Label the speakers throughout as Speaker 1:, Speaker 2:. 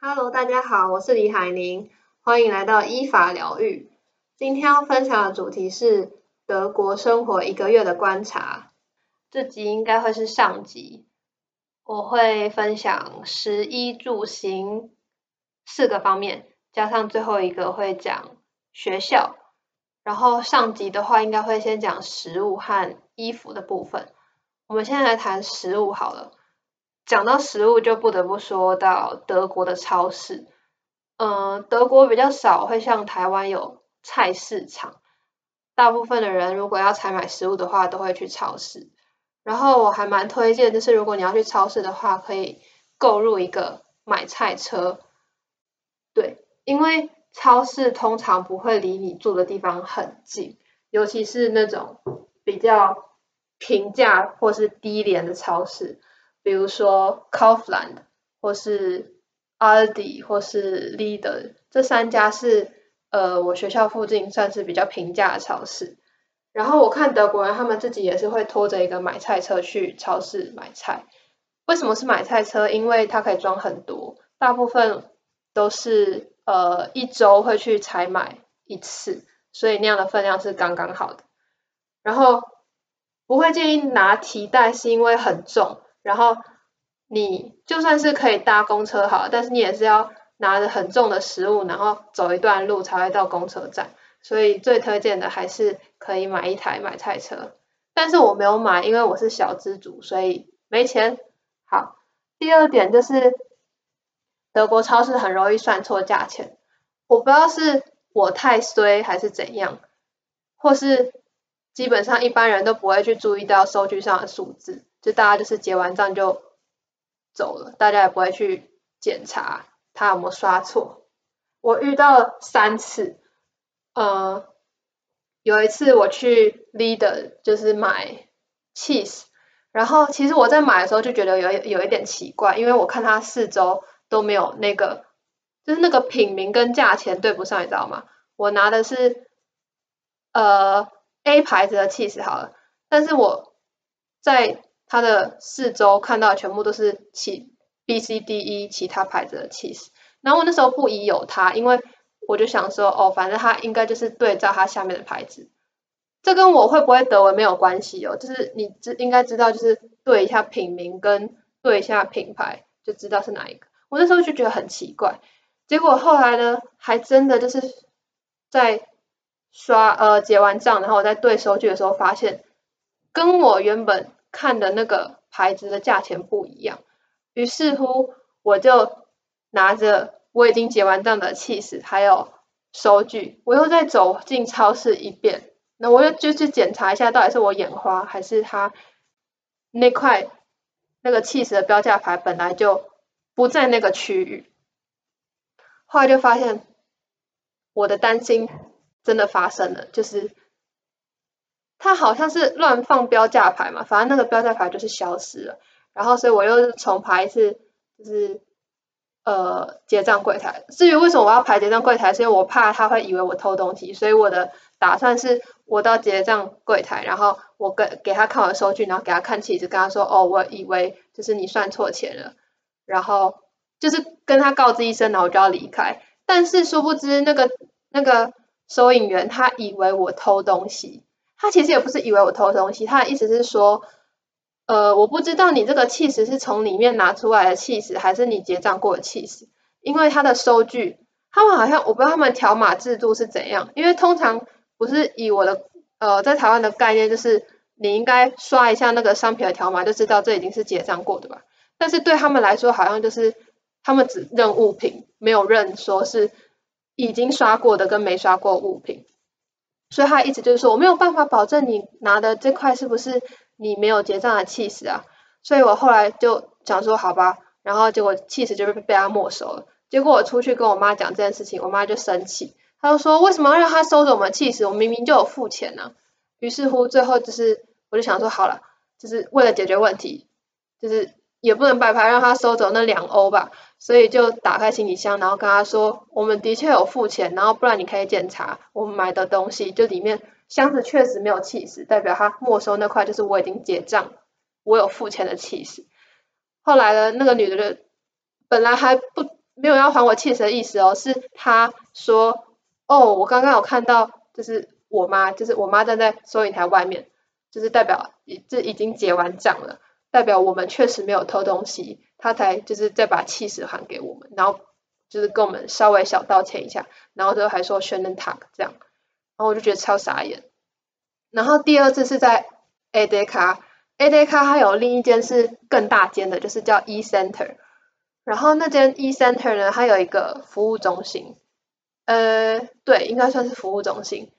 Speaker 1: Hello，大家好，我是李海宁，欢迎来到依法疗愈。今天要分享的主题是德国生活一个月的观察。这集应该会是上集，我会分享食衣住行四个方面，加上最后一个会讲学校。然后上集的话，应该会先讲食物和衣服的部分。我们现在来谈食物好了。讲到食物，就不得不说到德国的超市。嗯，德国比较少会像台湾有菜市场，大部分的人如果要采买食物的话，都会去超市。然后我还蛮推荐，就是如果你要去超市的话，可以购入一个买菜车。对，因为超市通常不会离你住的地方很近，尤其是那种比较平价或是低廉的超市。比如说 Kaufland 或是 Aldi 或是 Lidl 这三家是呃我学校附近算是比较平价的超市。然后我看德国人他们自己也是会拖着一个买菜车去超市买菜。为什么是买菜车？因为它可以装很多，大部分都是呃一周会去采买一次，所以那样的分量是刚刚好的。然后不会建议拿提袋，是因为很重。然后你就算是可以搭公车好，但是你也是要拿着很重的食物，然后走一段路才会到公车站。所以最推荐的还是可以买一台买菜车。但是我没有买，因为我是小资族，所以没钱。好，第二点就是德国超市很容易算错价钱。我不知道是我太衰还是怎样，或是基本上一般人都不会去注意到收据上的数字。就大家就是结完账就走了，大家也不会去检查他有没有刷错。我遇到三次，呃，有一次我去 Leader 就是买 cheese，然后其实我在买的时候就觉得有有一点奇怪，因为我看它四周都没有那个，就是那个品名跟价钱对不上，你知道吗？我拿的是呃 A 牌子的 cheese 好了，但是我在它的四周看到的全部都是其 B C D E 其他牌子的 cheese，然后我那时候不疑有他，因为我就想说，哦，反正它应该就是对照它下面的牌子，这跟我会不会德文没有关系哦，就是你知应该知道，就是对一下品名跟对一下品牌就知道是哪一个。我那时候就觉得很奇怪，结果后来呢，还真的就是在刷呃结完账，然后我在对收据的时候发现，跟我原本。看的那个牌子的价钱不一样，于是乎我就拿着我已经结完账的起司还有收据，我又再走进超市一遍，那我又就去检查一下，到底是我眼花还是他那块那个起司的标价牌本来就不在那个区域，后来就发现我的担心真的发生了，就是。它好像是乱放标价牌嘛，反正那个标价牌就是消失了，然后所以我又重排一次，就是呃结账柜台。至于为什么我要排结账柜台，是因为我怕他会以为我偷东西，所以我的打算是我到结账柜台，然后我给给他看我的收据，然后给他看起子，跟他说哦，我以为就是你算错钱了，然后就是跟他告知一声，然后我就要离开。但是殊不知那个那个收银员他以为我偷东西。他其实也不是以为我偷东西，他的意思是说，呃，我不知道你这个起司是从里面拿出来的起司，还是你结账过的起司，因为他的收据，他们好像我不知道他们条码制度是怎样，因为通常不是以我的呃在台湾的概念，就是你应该刷一下那个商品的条码，就知道这已经是结账过的吧，但是对他们来说，好像就是他们只认物品，没有认说是已经刷过的跟没刷过物品。所以他意思就是说，我没有办法保证你拿的这块是不是你没有结账的起司啊。所以我后来就想说，好吧，然后结果起司就被被他没收了。结果我出去跟我妈讲这件事情，我妈就生气，她就说，为什么要让他收走我们起司？我明明就有付钱呢。于是乎，最后就是我就想说，好了，就是为了解决问题，就是。也不能白牌让他收走那两欧吧，所以就打开行李箱，然后跟他说，我们的确有付钱，然后不然你可以检查我们买的东西，就里面箱子确实没有起司，代表他没收那块就是我已经结账，我有付钱的气势。后来呢，那个女的本来还不没有要还我起司的意思哦，是她说，哦，我刚刚有看到，就是我妈，就是我妈站在收银台外面，就是代表已这已经结完账了，代表我们确实没有偷东西，他才就是再把气势还给我们，然后就是跟我们稍微小道歉一下，然后最后还说 schönen Tag 这样。然后我就觉得超傻眼，然后第二次是在 Edeka，Edeka 它有另一间是更大间的，就是叫 E Center，然后那间 E Center 呢，它有一个服务中心，呃，对，应该算是服务中心，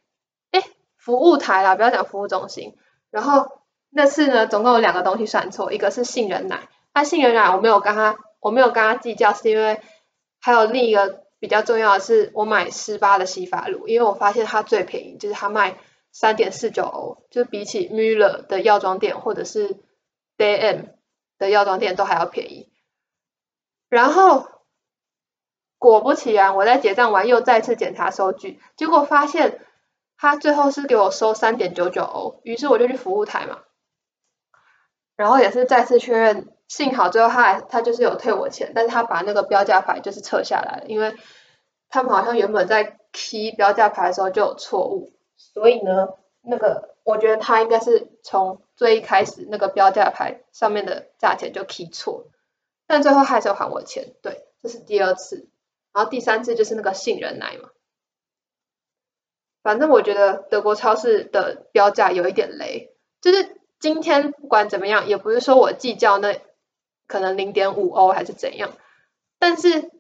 Speaker 1: 诶，服务台啦，不要讲服务中心。然后那次呢，总共有两个东西算错，一个是杏仁奶，那杏仁奶我没有跟他，我没有跟他计较，是因为还有另一个。比较重要的是，我买施巴的洗发露，因为我发现它最便宜，就是它卖三点四九欧，就比起 Müller 的药妆店或者是 Daym 的药妆店都还要便宜。然后果不其然，我在结账完又再次检查收据，结果发现他最后是给我收三点九九欧，于是我就去服务台嘛，然后也是再次确认。幸好最后他还他就是有退我钱，但是他把那个标价牌就是撤下来了，因为他们好像原本在 key 标价牌的时候就有错误，所以呢，那个我觉得他应该是从最一开始那个标价牌上面的价钱就 key 错，但最后还是要还我钱，对，这是第二次，然后第三次就是那个杏仁奶嘛，反正我觉得德国超市的标价有一点雷，就是今天不管怎么样，也不是说我计较那。可能零点五欧还是怎样，但是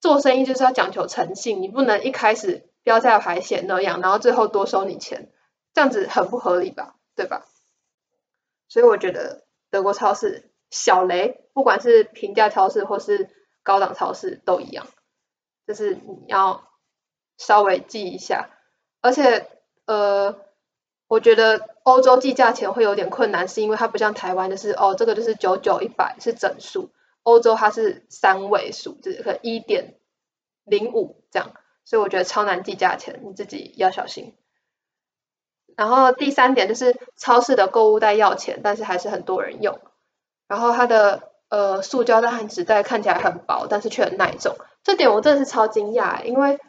Speaker 1: 做生意就是要讲求诚信，你不能一开始标价还写那样，然后最后多收你钱，这样子很不合理吧，对吧？所以我觉得德国超市小雷，不管是平价超市或是高档超市都一样，就是你要稍微记一下，而且呃。我觉得欧洲计价钱会有点困难，是因为它不像台湾，就是哦，这个就是九九一百是整数，欧洲它是三位数，就是可一点零五这样，所以我觉得超难计价钱，你自己要小心。然后第三点就是超市的购物袋要钱，但是还是很多人用。然后它的呃塑胶袋和纸袋看起来很薄，但是却很耐重，这点我真的是超惊讶，因为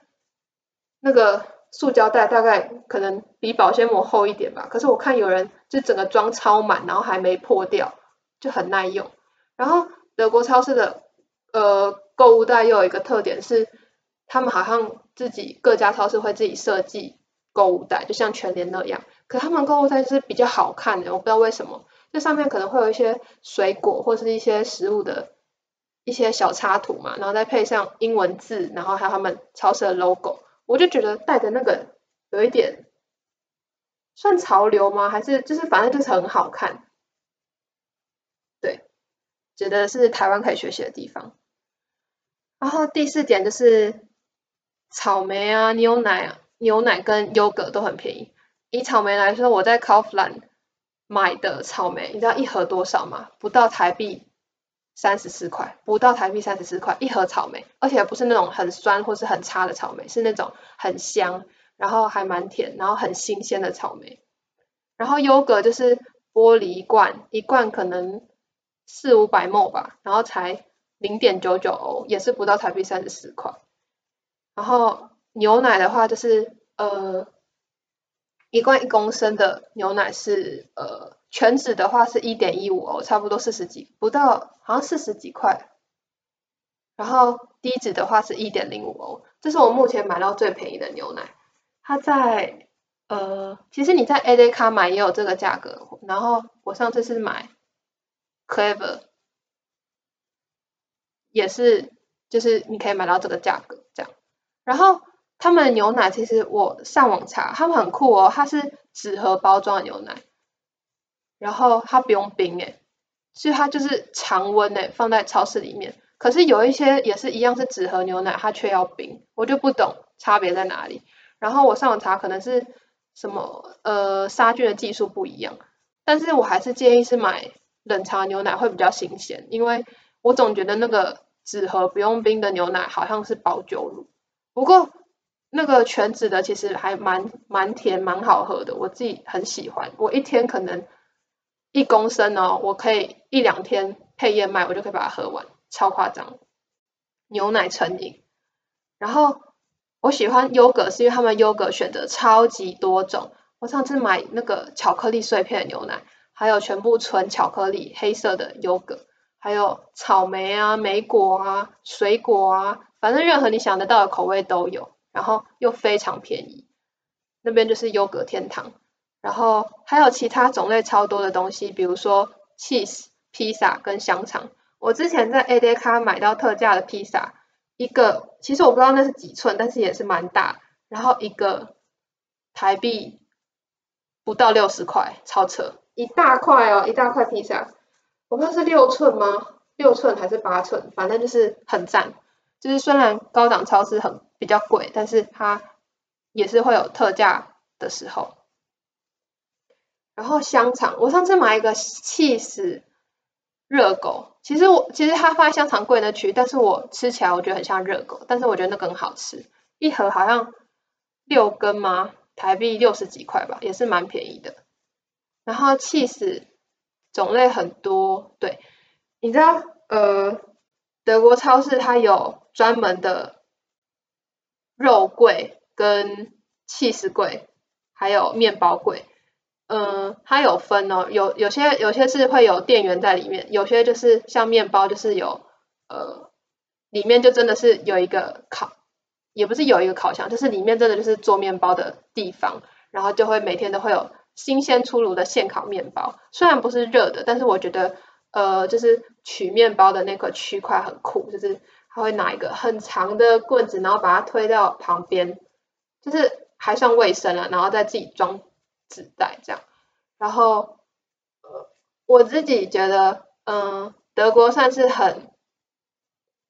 Speaker 1: 那个。塑胶袋大概可能比保鲜膜厚一点吧，可是我看有人就整个装超满，然后还没破掉，就很耐用。然后德国超市的呃购物袋又有一个特点是，他们好像自己各家超市会自己设计购物袋，就像全联那样。可他们购物袋是比较好看的，我不知道为什么，这上面可能会有一些水果或是一些食物的一些小插图嘛，然后再配上英文字，然后还有他们超市的 logo。我就觉得带的那个有一点算潮流吗？还是就是反正就是很好看，对，觉得是台湾可以学习的地方。然后第四点就是草莓啊、牛奶啊、牛奶跟优格都很便宜。以草莓来说，我在 Kaufland 买的草莓，你知道一盒多少吗？不到台币。三十四块，不到台币三十四块一盒草莓，而且不是那种很酸或是很差的草莓，是那种很香，然后还蛮甜，然后很新鲜的草莓。然后优格就是玻璃罐，一罐可能四五百 ml 吧，然后才零点九九欧，也是不到台币三十四块。然后牛奶的话就是呃一罐一公升的牛奶是呃。全脂的话是一点一五欧，差不多四十几，不到好像四十几块。然后低脂的话是一点零五欧，这是我目前买到最便宜的牛奶。它在呃，其实你在 Edeka 买也有这个价格。然后我上次是买 Clever，也是就是你可以买到这个价格这样。然后他们的牛奶其实我上网查，他们很酷哦，它是纸盒包装的牛奶。然后它不用冰诶，所以它就是常温诶，放在超市里面。可是有一些也是一样是纸盒牛奶，它却要冰，我就不懂差别在哪里。然后我上网查，可能是什么呃杀菌的技术不一样。但是我还是建议是买冷藏牛奶会比较新鲜，因为我总觉得那个纸盒不用冰的牛奶好像是保久乳。不过那个全脂的其实还蛮蛮甜，蛮好喝的，我自己很喜欢。我一天可能一公升哦，我可以一两天配燕麦，我就可以把它喝完，超夸张。牛奶成瘾，然后我喜欢优格，是因为他们优格选择超级多种。我上次买那个巧克力碎片牛奶，还有全部纯巧克力黑色的优格，还有草莓啊、莓果啊、水果啊，反正任何你想得到的口味都有，然后又非常便宜。那边就是优格天堂，然后还有其他种类超多的东西，比如说 cheese、披萨跟香肠。我之前在 EDEKA 买到特价的披萨，一个其实我不知道那是几寸，但是也是蛮大，然后一个台币不到六十块，超扯，一大块哦，一大块披萨，我不知道是六寸吗？六寸还是八寸？反正就是很赞，就是虽然高档超市很比较贵，但是它也是会有特价的时候。然后香肠，我上次买一个 cheese 热狗，其实我其实它放在香肠柜那区，但是我吃起来我觉得很像热狗，但是我觉得那个很好吃，一盒好像六根吗？台币六十几块吧，也是蛮便宜的。然后 cheese 种类很多，对，你知道呃，德国超市它有专门的肉柜跟 cheese 柜，还有面包柜。嗯、它有分哦，有有些有些是会有店员在里面，有些就是像面包，就是有呃，里面就真的是有一个烤，也不是有一个烤箱，就是里面真的就是做面包的地方，然后就会每天都会有新鲜出炉的现烤面包，虽然不是热的，但是我觉得呃，就是取面包的那个区块很酷，就是他会拿一个很长的棍子，然后把它推到旁边，就是还算卫生了，然后再自己装。纸袋这样，然后呃，我自己觉得，嗯，德国算是很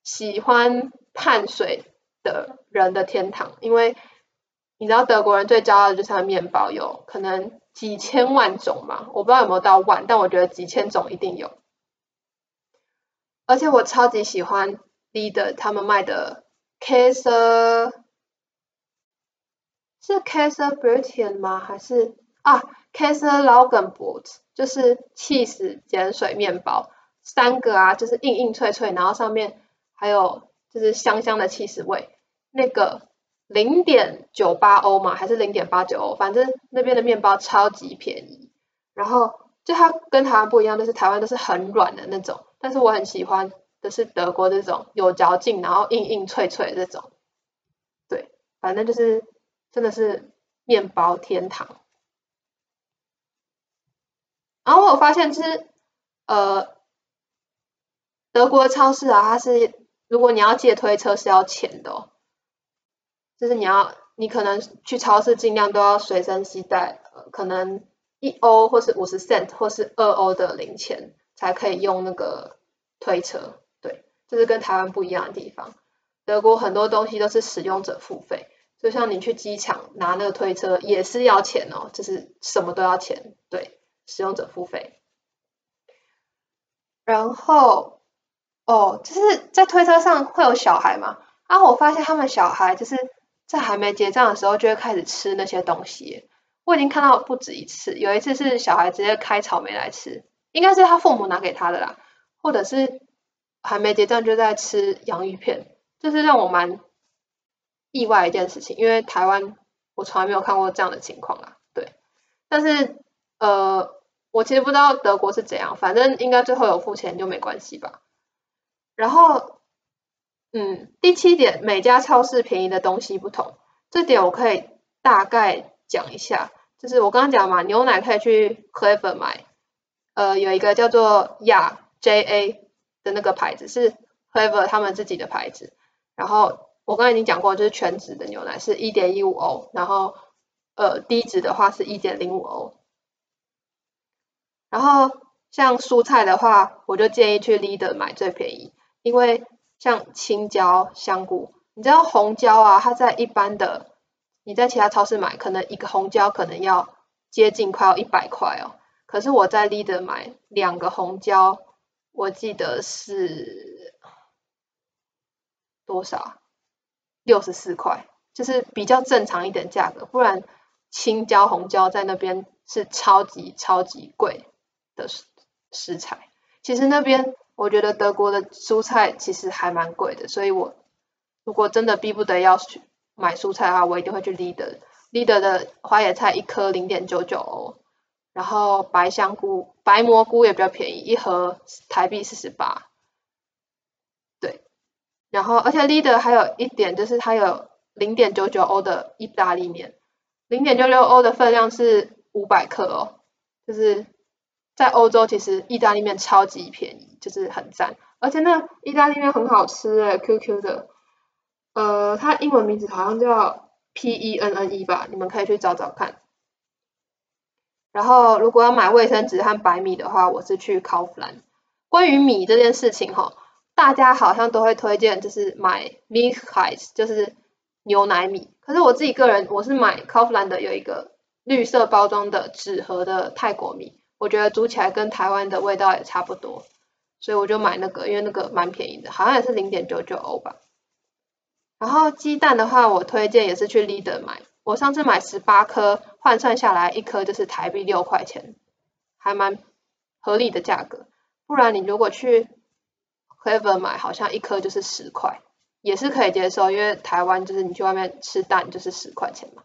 Speaker 1: 喜欢碳水的人的天堂，因为你知道德国人最骄傲的就是他的面包，有可能几千万种嘛，我不知道有没有到万，但我觉得几千种一定有。而且我超级喜欢 l e a d e r 他们卖的 Käse，是 Käsebrötchen 吗？还是？啊，Käse Laugenbrot 就是 cheese 碱水面包，三个啊，就是硬硬脆脆，然后上面还有就是香香的起司味。那个零点九八欧嘛，还是零点八九欧，反正那边的面包超级便宜。然后就它跟台湾不一样，就是台湾都是很软的那种，但是我很喜欢的是德国这种有嚼劲，然后硬硬脆脆的这种。对，反正就是真的是面包天堂。然后我发现，其实呃，德国超市啊，它是如果你要借推车是要钱的哦，就是你要你可能去超市尽量都要随身携带，呃，可能一欧或是五十 cent 或是二欧的零钱才可以用那个推车，对，这是跟台湾不一样的地方。德国很多东西都是使用者付费，就像你去机场拿那个推车也是要钱哦，就是什么都要钱，对。使用者付费，然后哦，就是在推车上会有小孩嘛？啊，我发现他们小孩就是在还没结账的时候就会开始吃那些东西。我已经看到不止一次，有一次是小孩直接开草莓来吃，应该是他父母拿给他的啦，或者是还没结账就在吃洋芋片，这是让我蛮意外一件事情，因为台湾我从来没有看过这样的情况啦。对，但是呃。我其实不知道德国是怎样，反正应该最后有付钱就没关系吧。然后，嗯，第七点，每家超市便宜的东西不同，这点我可以大概讲一下。就是我刚刚讲嘛，牛奶可以去 Clever 买，呃，有一个叫做雅 JA 的那个牌子是 Clever 他们自己的牌子。然后我刚才已经讲过，就是全脂的牛奶是一点一五欧，然后呃低脂的话是一点零五欧。然后像蔬菜的话，我就建议去 Leader 买最便宜，因为像青椒、香菇，你知道红椒啊，它在一般的你在其他超市买，可能一个红椒可能要接近快要一百块哦。可是我在 Leader 买两个红椒，我记得是多少？六十四块，就是比较正常一点价格，不然青椒、红椒在那边是超级超级贵的食材。其实那边我觉得德国的蔬菜其实还蛮贵的，所以我如果真的逼不得要去买蔬菜的话，我一定会去 Leader。Leader 的花椰菜一颗零点九九欧，然后白香菇、白蘑菇也比较便宜，一盒台币四十八。对，然后而且 Leader 还有一点就是它有零点九九欧的意大利面，零点九九欧的分量是五百克哦，就是在欧洲其实意大利面超级便宜，就是很赞，而且那意大利面很好吃诶，QQ 的，呃，它英文名字好像叫。P E N N E 吧，你们可以去找找看。然后，如果要买卫生纸和白米的话，我是去 Kaufland。关于米这件事情哈，大家好像都会推荐就是买 Milchreis，就是牛奶米。可是我自己个人，我是买 Kaufland 的有一个绿色包装的纸盒的泰国米，我觉得煮起来跟台湾的味道也差不多，所以我就买那个，因为那个蛮便宜的，好像也是零点九九欧吧。然后鸡蛋的话，我推荐也是去 Leader 买。我上次买十八颗，换算下来一颗就是台币六块钱，还蛮合理的价格。不然你如果去 Clever 买，好像一颗就是十块，也是可以接受，因为台湾就是你去外面吃蛋就是十块钱嘛。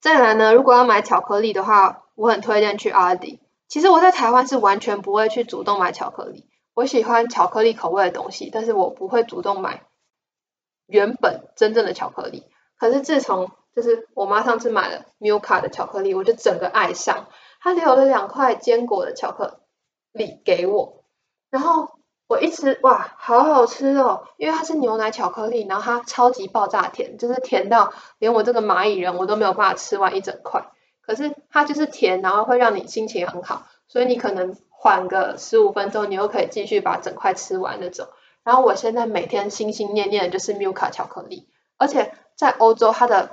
Speaker 1: 再来呢，如果要买巧克力的话，我很推荐去阿迪。其实我在台湾是完全不会去主动买巧克力。我喜欢巧克力口味的东西，但是我不会主动买原本真正的巧克力。可是自从就是我妈上次买了 Milka 的巧克力，我就整个爱上。她留了两块坚果的巧克力给我，然后我一吃，哇，好好吃哦！因为它是牛奶巧克力，然后它超级爆炸甜，就是甜到连我这个蚂蚁人我都没有办法吃完一整块。可是它就是甜，然后会让你心情很好，所以你可能。缓个十五分钟，你又可以继续把整块吃完那种。然后我现在每天心心念念的就是 Milka 巧克力，而且在欧洲它的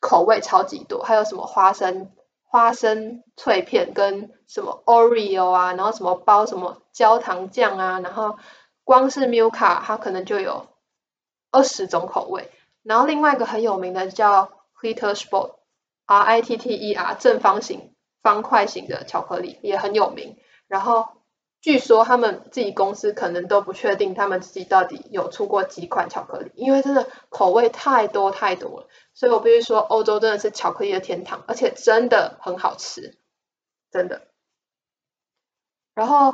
Speaker 1: 口味超级多，还有什么花生花生脆片跟什么 Oreo 啊，然后什么包什么焦糖酱啊，然后光是 Milka 它可能就有二十种口味。然后另外一个很有名的叫 Hittersport R I T T E R 正方形方块型的巧克力也很有名。然后据说他们自己公司可能都不确定他们自己到底有出过几款巧克力，因为真的口味太多太多了。所以我必须说，欧洲真的是巧克力的天堂，而且真的很好吃，真的。然后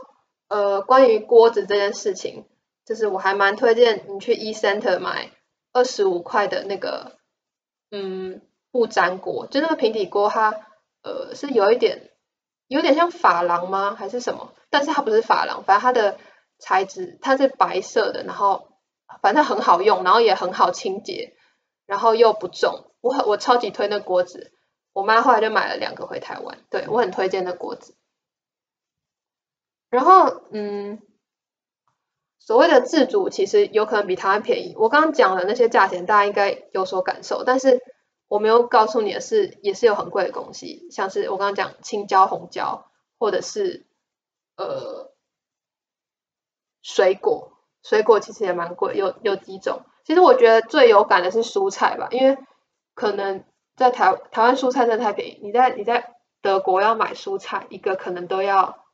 Speaker 1: 呃，关于锅子这件事情，就是我还蛮推荐你去 E-Center 买二十五块的那个嗯不粘锅，就那个平底锅它，呃是有一点。有点像珐琅吗？还是什么？但是它不是珐琅，反正它的材质它是白色的，然后反正很好用，然后也很好清洁，然后又不重。我很我超级推那锅子，我妈后来就买了两个回台湾。对，我很推荐那锅子。然后嗯，所谓的自主其实有可能比台湾便宜。我刚刚讲的那些价钱，大家应该有所感受，但是。我没有告诉你的是，也是有很贵的东西，像是我刚刚讲青椒、红椒，或者是呃水果，水果其实也蛮贵，有有几种。其实我觉得最有感的是蔬菜吧，因为可能在台台湾蔬菜真的太便宜，你在你在德国要买蔬菜，一个可能都要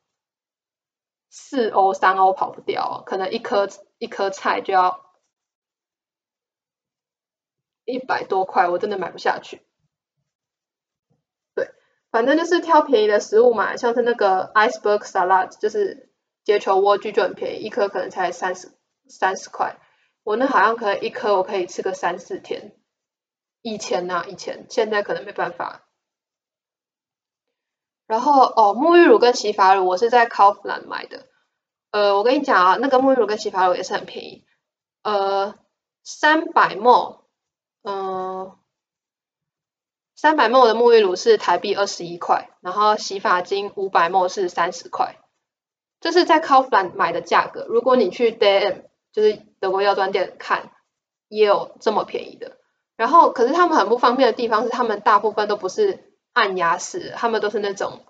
Speaker 1: 四欧三欧跑不掉，可能一颗一颗菜就要。一百多块，我真的买不下去。对，反正就是挑便宜的食物嘛，像是那个 iceberg salad，就是结球莴苣就很便宜，一颗可能才三十三十块。我那好像可以一颗我可以吃个三四天。以前呢、啊，以前，现在可能没办法。然后哦，沐浴乳跟洗发乳我是在 Kaufland 买的。呃，我跟你讲啊，那个沐浴乳跟洗发乳也是很便宜。呃，三百 more。嗯，三百 ml 的沐浴乳是台币二十一块，然后洗发精五百 ml 是三十块，这是在 Kaufland 买的价格。如果你去 DM 就是德国药妆店看，也有这么便宜的。然后，可是他们很不方便的地方是，他们大部分都不是按压式，他们都是那种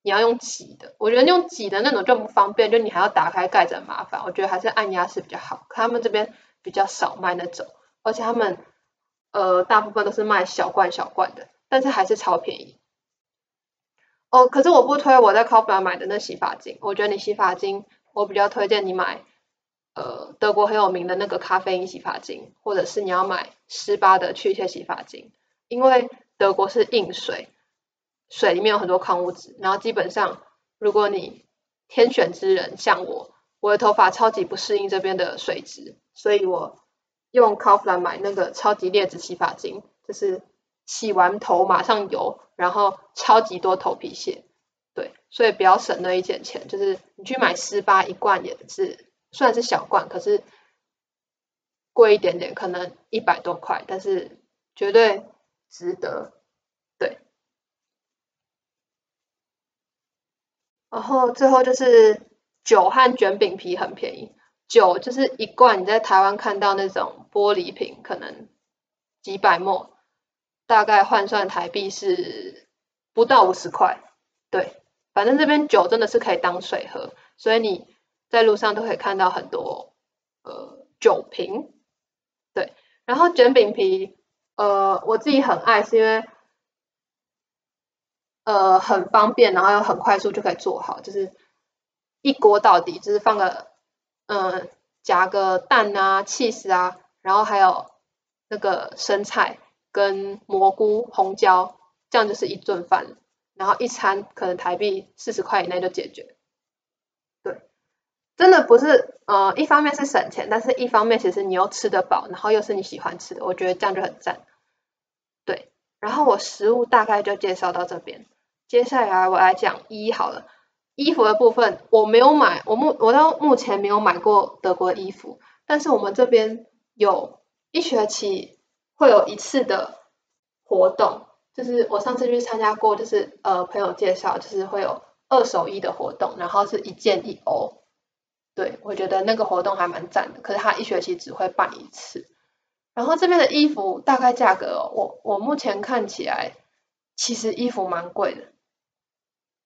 Speaker 1: 你要用挤的。我觉得用挤的那种就不方便，就你还要打开盖子很麻烦。我觉得还是按压式比较好。可他们这边比较少卖那种。而且他们呃大部分都是卖小罐小罐的，但是还是超便宜。哦，可是我不推我在 Kaufland 买的那洗发精，我觉得你洗发精，我比较推荐你买呃德国很有名的那个咖啡因洗发精，或者是你要买施巴的去屑洗发精，因为德国是硬水，水里面有很多矿物质，然后基本上如果你天选之人像我。我的头发超级不适应这边的水质，所以我用 c o f l a n 买那个超级劣质洗发精，就是洗完头马上油，然后超级多头皮屑，对，所以比较省那一点钱，就是你去买施巴一罐也是，虽然是小罐，可是贵一点点，可能一百多块，但是绝对值得，对。然后最后就是。酒和卷饼皮很便宜，酒就是一罐，你在台湾看到那种玻璃瓶，可能几百 ml，大概换算台币是不到五十块。对，反正这边酒真的是可以当水喝，所以你在路上都可以看到很多呃酒瓶。对，然后卷饼皮，呃，我自己很爱，是因为呃很方便，然后又很快速就可以做好，就是。一锅到底，就是放个，嗯，夹个蛋啊、cheese 啊，然后还有那个生菜跟蘑菇、红椒，这样就是一顿饭。然后一餐可能台币四十块以内就解决。对，真的不是，呃，一方面是省钱，但是一方面其实你又吃得饱，然后又是你喜欢吃的，我觉得这样就很赞。对，然后我食物大概就介绍到这边，接下来我来讲一好了。衣服的部分我没有买，我目我到目前没有买过德国的衣服，但是我们这边有一学期会有一次的活动，就是我上次去参加过，就是呃朋友介绍，就是会有二手衣的活动，然后是一件一欧，对，我觉得那个活动还蛮赞的，可是他一学期只会办一次，然后这边的衣服大概价格哦，我我目前看起来其实衣服蛮贵的。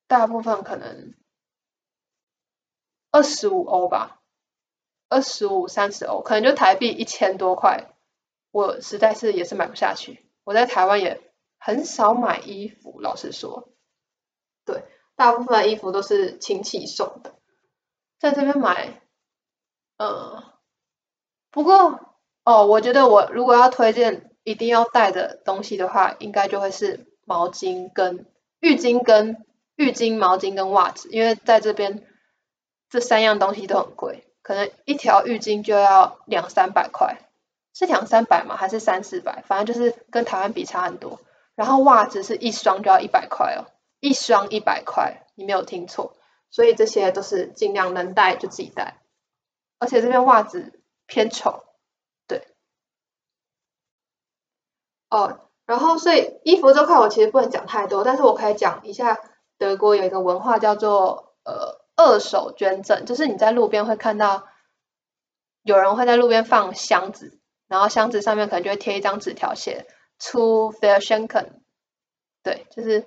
Speaker 1: 大部分可能二十五欧吧，二十五三十欧，可能就台币一千多块，我实在是也是买不下去。我在台湾也很少买衣服，老实说，对，大部分衣服都是亲戚送的，在这边买，呃，不过哦，我觉得我如果要推荐一定要带的东西的话，应该就会是毛巾跟浴巾跟。浴巾、毛巾跟袜子，因为在这边这三样东西都很贵，可能一条浴巾就要两三百块，是两三百吗？还是三四百？反正就是跟台湾比差很多。然后袜子是一双就要一百块哦，一双一百块，你没有听错。所以这些都是尽量能带就自己带，而且这边袜子偏丑，对。哦，然后所以衣服这块我其实不能讲太多，但是我可以讲一下。德国有一个文化叫做呃二手捐赠，就是你在路边会看到有人会在路边放箱子，然后箱子上面可能就会贴一张纸条写 “zu verschenken”，对，就是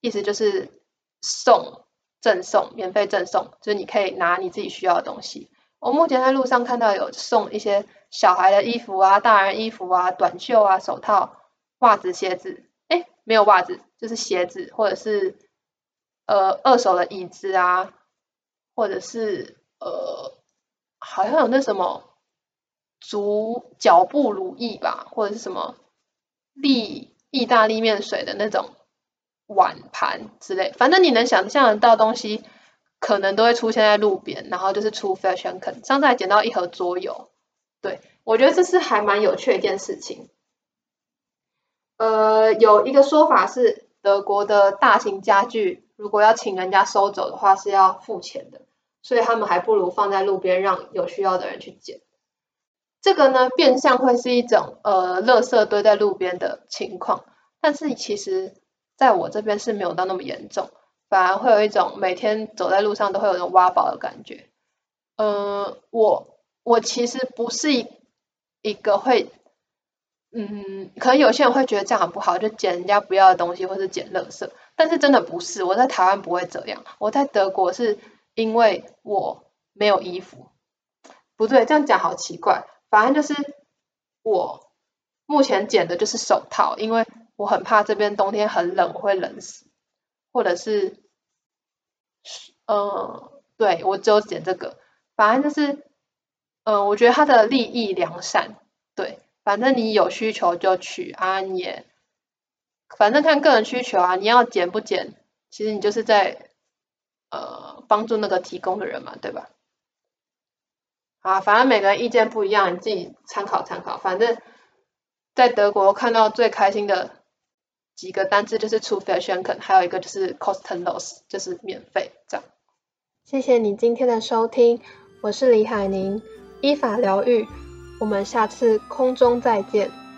Speaker 1: 意思就是送赠送免费赠送，就是你可以拿你自己需要的东西。我目前在路上看到有送一些小孩的衣服啊、大人衣服啊、短袖啊、手套、袜子、鞋子，诶，没有袜子，就是鞋子或者是。呃，二手的椅子啊，或者是呃，好像有那什么足脚部乳液吧，或者是什么利意大利面水的那种碗盘之类，反正你能想象得到东西，可能都会出现在路边，然后就是 zu verschenken。上次还捡到一盒桌游，对，我觉得这是还蛮有趣的一件事情。呃，有一个说法是德国的大型家具。如果要请人家收走的话，是要付钱的，所以他们还不如放在路边，让有需要的人去捡。这个呢，变相会是一种呃，垃圾堆在路边的情况，但是其实在我这边是没有到那么严重，反而会有一种每天走在路上都会有种挖宝的感觉。呃，我我其实不是一一个会。嗯，可能有些人会觉得这样很不好，就捡人家不要的东西，或是捡垃圾。但是真的不是，我在台湾不会这样。我在德国是因为我没有衣服，不对，这样讲好奇怪。反正就是我目前捡的就是手套，因为我很怕这边冬天很冷，我会冷死，或者是，嗯、呃，对，我只有捡这个，反正就是，嗯、我觉得它的利益良善，对，反正你有需求就取啊，你也，反正看个人需求啊，你要减不减，其实你就是在，呃，帮助那个提供的人嘛，对吧？啊，反正每个人意见不一样，你自己参考参考。反正，在德国看到最开心的几个单字就是 zu verschenken，还有一个就是 “cost and loss”，就是免费这样。谢谢你今天的收听，我是李海宁，依法疗愈，我们下次空中再见。